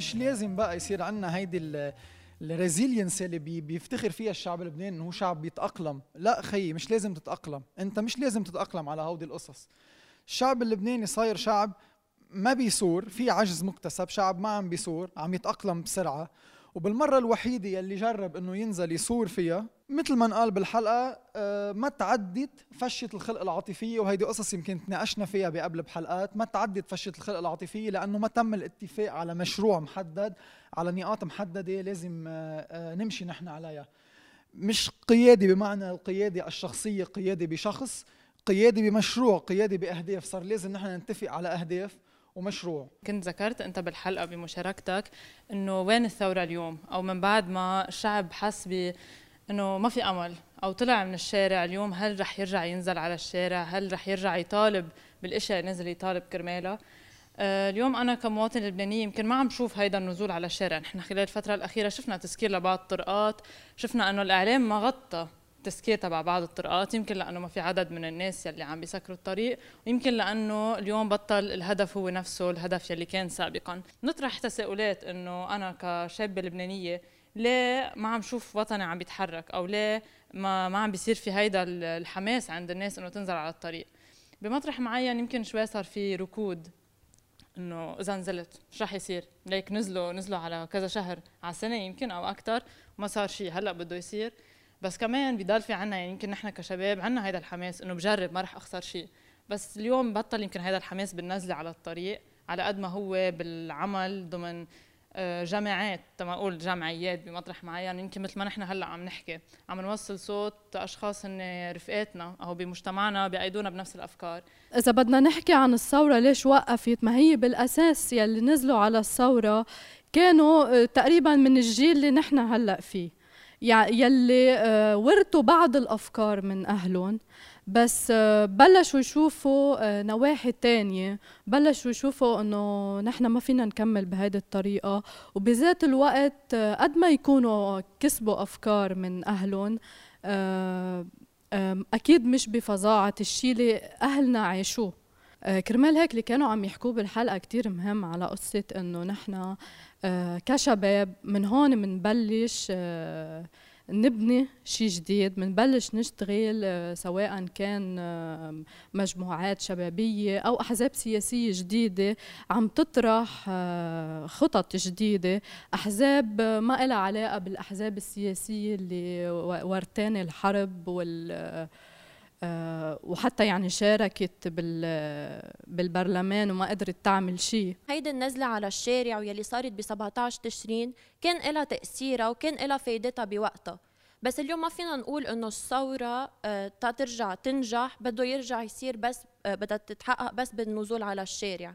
مش لازم بقى يصير عندنا هيدي ال resilience اللي بي بيفتخر فيها الشعب اللبناني انه هو شعب بيتأقلم. لا خيي مش لازم تتأقلم. أنت مش لازم تتأقلم على هودي القصص. الشعب اللبناني صاير شعب ما بيثور في عجز مكتسب شعب ما عم بيثور عم يتأقلم بسرعة. وبالمرة الوحيدة يلي جرب إنه ينزل يثور فيها مثل ما انقال بالحلقة آه، ما تعدت فشة الخلق العاطفية وهيدي قصص يمكن تناقشنا فيها بقبل بحلقات ما تعدت فشة الخلق العاطفية لأنه ما تم الاتفاق على مشروع محدد على نقاط محددة لازم آه، آه، نمشي نحن عليها. مش قيادي بمعنى القيادة الشخصية قيادة بشخص قيادي بمشروع قيادي بأهداف. صار لازم نحن نتفق على أهداف. ومشروع. كنت ذكرت أنت بالحلقة بمشاركتك إنه وين الثورة اليوم؟ أو من بعد ما الشعب حس ب إنه ما في أمل أو طلع من الشارع اليوم هل رح يرجع ينزل على الشارع؟ هل رح يرجع يطالب بالاشياء نزل يطالب كرمالها آه، اليوم أنا كمواطن لبناني يمكن ما عم شوف هيدا النزول على الشارع. نحن خلال الفترة الأخيرة شفنا تسكير لبعض الطرقات شفنا إنه الإعلام ما غطى تسكير تبع بعض الطرقات. يمكن لأنه ما في عدد من الناس يلي عم بيسكروا الطريق ويمكن لأنه اليوم بطل الهدف هو نفسه الهدف يلي كان سابقا. نطرح تساؤلات إنه أنا كشابة لبنانية ليه ما عم شوف وطني عم بيتحرك؟ أو ليه ما ما عم بيصير في هيدا الحماس عند الناس إنه تنزل على الطريق؟ بمطرح معين يمكن شوي صار في ركود إنه إذا نزلت شو رح يصير. ليك نزلوا نزلوا على كذا شهر على سنة يمكن أو أكثر وما صار شيء هلأ بده يصير. بس كمان بضل في عنا يعني يمكن نحن كشباب عنا هذا الحماس إنه بجرب ما رح أخسر شيء. بس اليوم بطل يمكن هذا الحماس بالنزلة على الطريق على قد ما هو بالعمل ضمن آه، جامعات تما أقول جمعيات بمطرح معين. يمكن مثل ما نحن هلأ عم نحكي عم نوصل صوت أشخاص هن رفقاتنا أو بمجتمعنا بأيدونا بنفس الأفكار. إذا بدنا نحكي عن الثورة ليش وقفت؟ ما هي بالأساس يلي نزلوا على الثورة كانوا آه، تقريبا من الجيل اللي نحن هلأ فيه. يلي آه، ورثوا بعض الأفكار من أهلهم بس آه، بلشوا يشوفوا آه، نواحي تانية بلشوا يشوفوا إنه نحن ما فينا نكمل بهيدي الطريقة وبذات الوقت قد ما يكونوا كسبوا أفكار من أهلهم أكيد مش بفظاعة الشيء اللي أهلنا عاشوه كرمال هيك اللي كانوا عم يحكوه بالحلقة كتير مهم على قصة إنه نحن آه، كشباب من هون بنبلش آه، نبني شيء جديد بنبلش نشتغل آه، سواء كان مجموعات شبابية أو أحزاب سياسية جديدة عم تطرح خطط جديدة أحزاب ما لها علاقة بالأحزاب السياسية اللي ورتان الحرب وال آه، وحتى يعني شاركت بالبرلمان وما قدرت تعمل شيء. هيدي النزلة على الشارع ويلي صارت ب 17 تشرين كان لها تأثيرها وكان لها فايدتها بوقتها. بس اليوم ما فينا نقول إنه الثورة آه، ترجع تنجح بده يرجع يصير بس آه، بدها تتحقق بس بالنزول على الشارع.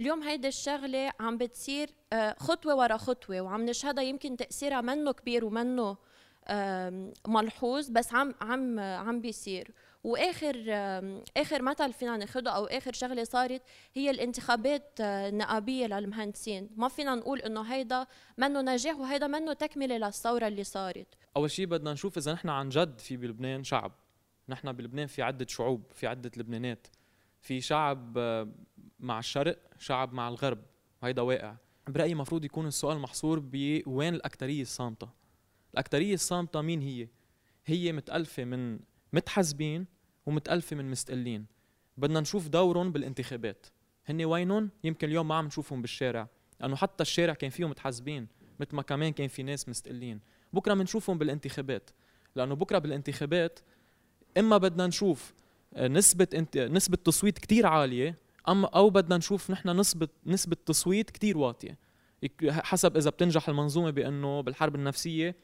اليوم هيدي الشغلة عم بتصير خطوة ورا خطوة وعم نشهدها يمكن تأثيرها منه كبير ومنه ملحوظ بس عم عم عم بيصير. وآخر آخر مثل فينا ناخده أو آخر شغلة صارت هي الانتخابات آه، النقابية للمهندسين. ما فينا نقول إنه هيدا منه نجاح وهيدا منه تكملة للثورة اللي صارت. أول شيء بدنا نشوف إذا نحن عن جد في بلبنان شعب. نحن بلبنان في عدة شعوب في عدة لبنانات. في شعب آه، مع الشرق شعب مع الغرب. وهيدا واقع. برأيي المفروض يكون السؤال محصور بوين الأكترية الصامتة؟ الأكترية الصامتة مين هي؟ هي متألفة من متحزبين ومتألفة من مستقلين. بدنا نشوف دورهم بالانتخابات. هن وينهم؟ يمكن اليوم ما عم نشوفهم بالشارع لأنه حتى الشارع كان فيهم متحزبين مثل ما كمان كان في ناس مستقلين. بكرة بنشوفهم بالانتخابات لأنه بكرة بالانتخابات إما بدنا نشوف آه، نسبة انت... نسبة تصويت كتير عالية أما أو بدنا نشوف نحن نسبة نسبة تصويت كتير واطية. حسب إذا بتنجح المنظومة بأنه بالحرب النفسية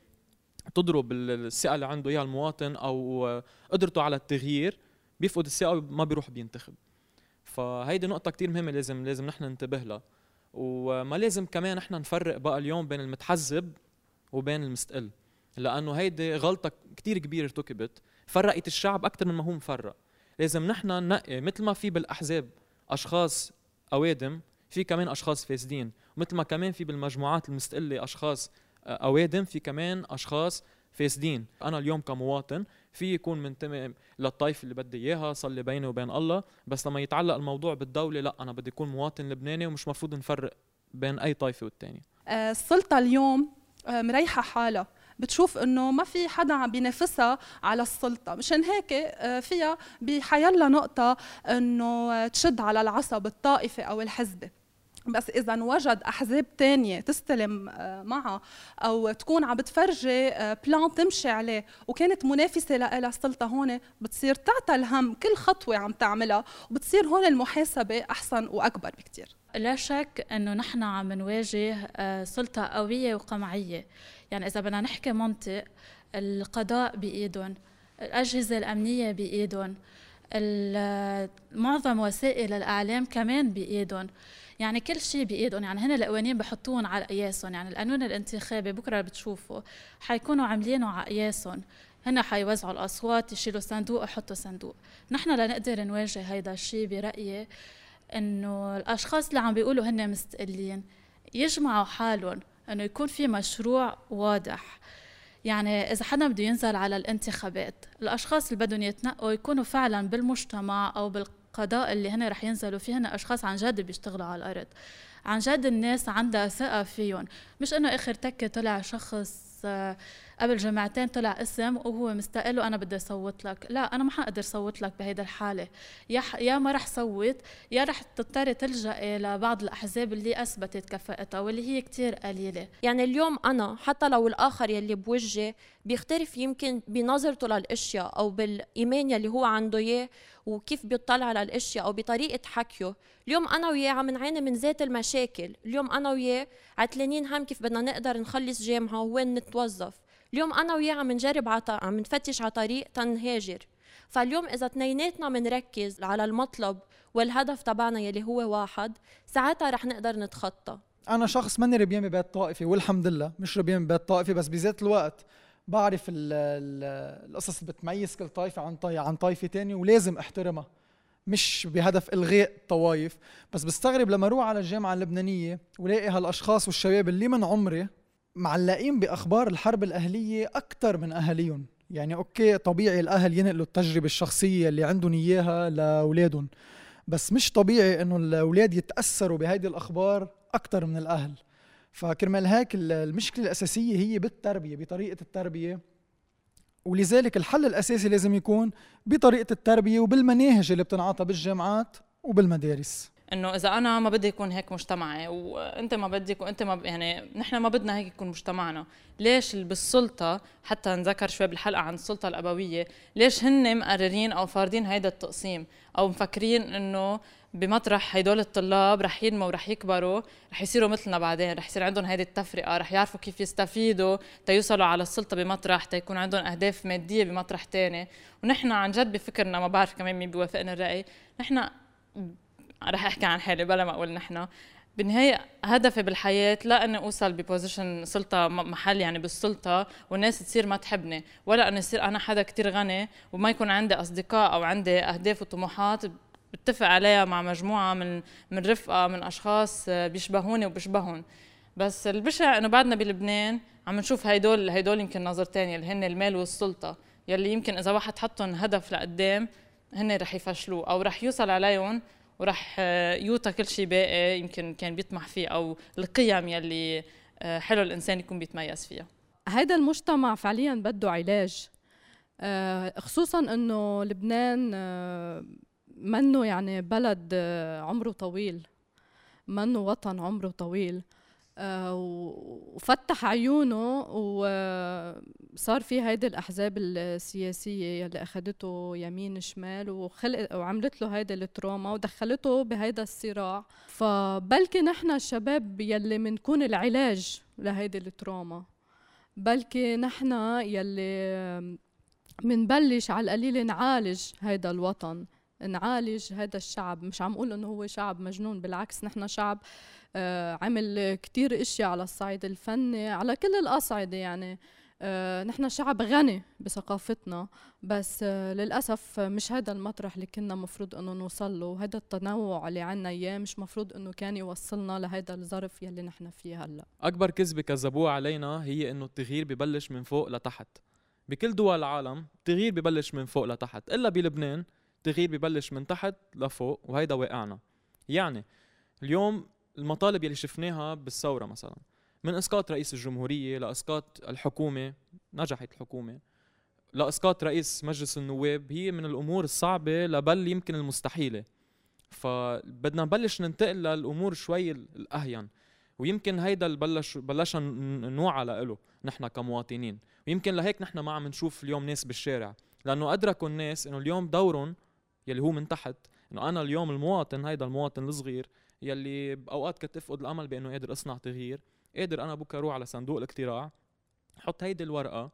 تضرب الثقة اللي عنده إياها المواطن أو قدرته على التغيير بيفقد الثقة وما بيروح بينتخب. فهيدي نقطة كتير مهمة لازم لازم نحن ننتبه لها. وما لازم كمان نحن نفرق بقى اليوم بين المتحزب وبين المستقل لأنه هيدي غلطة كتير كبيرة ارتكبت فرقت الشعب أكثر من ما هو مفرق. لازم نحن ننقي مثل ما في بالأحزاب أشخاص أوادم في كمان أشخاص فاسدين مثل ما كمان في بالمجموعات المستقلة أشخاص اوادم في كمان أشخاص فاسدين. أنا اليوم كمواطن في يكون منتمي للطائفه اللي بدي إياها صلي بيني وبين الله. بس لما يتعلق الموضوع بالدولة لا أنا بدي اكون مواطن لبناني ومش مفروض نفرق بين أي طائفه والتانية آه، السلطة اليوم آه، مريحة حالها. بتشوف إنه ما في حدا عم بينافسها على السلطة. مشان هيك آه، فيها بحيلا نقطة إنه تشد على العصب الطائفي أو الحزبي بس إذا وجد أحزاب تانية تستلم آه، معها أو تكون عم بتفرجي بلان آه، تمشي عليه وكانت منافسة لها السلطة هون بتصير تعطى الهم كل خطوة عم تعملها وبتصير هون المحاسبة أحسن وأكبر بكثير لا شك إنه نحن عم نواجه آه، سلطة قوية وقمعية. يعني إذا بدنا نحكي منطق القضاء بإيدهم الأجهزة الأمنية بإيدهم معظم وسائل الإعلام كمان بإيدهم. يعني كل شيء بإيدهم يعني هن القوانين بحطوهم على قياسهم يعني القانون الانتخابي بكرة بتشوفوا حيكونوا عاملينه على قياسهم. هن حيوزعوا الأصوات يشيلوا صندوق يحطوا صندوق. نحن لنقدر نواجه هيدا الشيء برأيي إنه الأشخاص اللي عم بيقولوا هن مستقلين يجمعوا حالهم إنه يكون في مشروع واضح. يعني إذا حدا بده ينزل على الانتخابات الأشخاص اللي بدهم يتنقوا يكونوا فعلا بالمجتمع أو بال القضاء اللي هن رح ينزلوا فيه هن أشخاص عن جد بيشتغلوا على الأرض. عن جد الناس عندها ثقة فيهم. مش إنه آخر تكة طلع شخص آه، قبل جمعتين طلع اسم وهو مستقل وأنا بدي اصوت لك. لا أنا ما حقدر صوت لك بهيدا الحالة. يا يا ما رح صوت يا رح تضطري تلجئي لبعض الأحزاب اللي أثبتت كفاءتها واللي هي كتير قليلة. يعني اليوم أنا حتى لو الآخر يلي بوجهي بيختلف يمكن بنظرته للأشياء أو بالايمان يلي هو عنده إياه وكيف بيطلع على الاشياء أو بطريقة حكيه. اليوم أنا وياه عم نعاني من ذات المشاكل. اليوم أنا وياه عتلانين هم كيف بدنا نقدر نخلص جامعه وين نتوظف. اليوم أنا وياه عم نجرب عط... عم نفتش على طريق تنهاجر. فاليوم إذا اثنيناتنا بنركز على المطلب والهدف تبعنا يلي هو واحد ساعتها رح نقدر نتخطى. أنا شخص ماني ربيان ببيت طائفي والحمد لله مش ربيان ببيت طائفي بس بذات الوقت بعرف القصص اللي بتميز كل طائفة عن طي عن طائفة تانية ولازم أحترمها. مش بهدف إلغاء الطوائف بس بستغرب لما أروح على الجامعة اللبنانية ولاقي هالأشخاص والشباب اللي من عمري معلقين بأخبار الحرب الأهلية أكثر من أهاليهم. يعني أوكي طبيعي الأهل ينقلوا التجربة الشخصية اللي عندهم إياها لأولادهم بس مش طبيعي إنه الأولاد يتأثروا بهيدي الأخبار أكثر من الأهل. فكرمال هيك المشكلة الأساسية هي بالتربية بطريقة التربية ولذلك الحل الأساسي لازم يكون بطريقة التربية وبالمناهج اللي بتنعطى بالجامعات وبالمدارس. إنه إذا أنا ما بدي يكون هيك مجتمعي وأنت ما بدك وأنت ما ب... يعني نحن ما بدنا هيك يكون مجتمعنا. ليش بالسلطة حتى نذكر شوي بالحلقة عن السلطة الأبوية ليش هن مقررين أو فارضين هيدا التقسيم؟ أو مفكرين إنه بمطرح هدول الطلاب رح ينموا ورح يكبروا رح يصيروا مثلنا بعدين رح يصير عندهم هيدي التفرقة رح يعرفوا كيف يستفيدوا تيوصلوا على السلطة بمطرح تيكون عندهم أهداف مادية بمطرح تاني. ونحن عن جد بفكرنا ما بعرف كمان مين بيوافقنا الرأي نحن رح أحكي عن حالي بلا ما أقول نحن. بالنهاية هدفي بالحياة لا أني أوصل ببوزيشن سلطة محل يعني بالسلطة والناس تصير ما تحبني ولا أني اصير أنا حدا كتير غني وما يكون عندي أصدقاء أو عندي أهداف وطموحات بتفق عليها مع مجموعة من من رفقة من أشخاص بيشبهوني وبشبههم بس البشع إنه بعدنا بلبنان عم نشوف هيدول هيدول يمكن نظرتين اللي هن المال والسلطة يلي يمكن إذا واحد حطهم هدف لقدام هن رح يفشلوه أو رح يوصل عليهم ورح آه، يوطى كل شيء باقي يمكن كان بيطمح فيه أو القيم يلي آه، حلو الإنسان يكون بيتميز فيها. هذا المجتمع فعليا بده علاج. آه، خصوصا إنه لبنان منه يعني بلد عمره طويل. منه وطن عمره طويل. آه، وفتح عيونه وصار في هيدي الأحزاب السياسية يلي اخذته يمين شمال وخلق وعملت له هيدي ال trauma ودخلته بهيدا الصراع. فبلكي نحن الشباب يلي بنكون العلاج لهيدي ال trauma بلكي نحن يلي منبلش على القليل نعالج هيدا الوطن. نعالج هذا الشعب. مش عم أقول إنه هو شعب مجنون بالعكس نحن شعب آه عمل كتير اشياء على الصعيد الفني على كل الأصعدة يعني. آه نحن شعب غني بثقافتنا بس آه للأسف مش هذا المطرح اللي كنا مفروض إنه نوصل له. وهذا التنوع اللي عنا إياه مش مفروض إنه كان يوصلنا لهذا الظرف يلي نحن فيه هلأ. أكبر كذبة كذبوها علينا هي إنه التغيير ببلش من فوق لتحت. بكل دول العالم التغيير ببلش من فوق لتحت إلا بلبنان التغيير ببلش من تحت لفوق وهيدا واقعنا. يعني اليوم المطالب يلي شفناها بالثورة مثلا من إسقاط رئيس الجمهورية لإسقاط الحكومة نجحت الحكومة لإسقاط رئيس مجلس النواب هي من الأمور الصعبة لبل يمكن المستحيلة. فبدنا نبلش ننتقل للأمور شوي الأهين. ويمكن هيدا اللي بلش بلشنا نوعى له نحن كمواطنين. ويمكن لهيك نحن ما عم نشوف اليوم ناس بالشارع. لأنه أدركوا الناس إنه اليوم دورهم يلي هو من تحت إنه أنا اليوم المواطن هيدا المواطن الصغير يلي بأوقات كنت أفقد الأمل بإنه قادر أصنع تغيير قادر أنا بكرة أروح على صندوق الاقتراع حط هيدي الورقة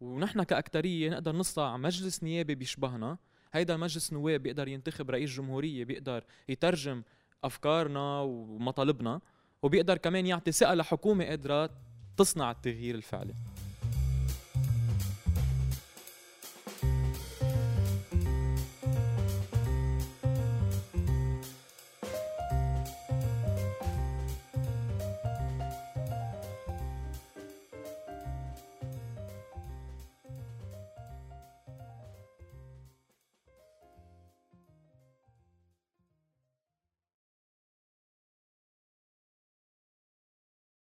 ونحن كأكترية نقدر نصنع مجلس نيابي بيشبهنا هيدا مجلس نواب بيقدر ينتخب رئيس جمهورية بيقدر يترجم أفكارنا ومطالبنا وبيقدر كمان يعطي ثقة لحكومة قادرة تصنع التغيير الفعلي.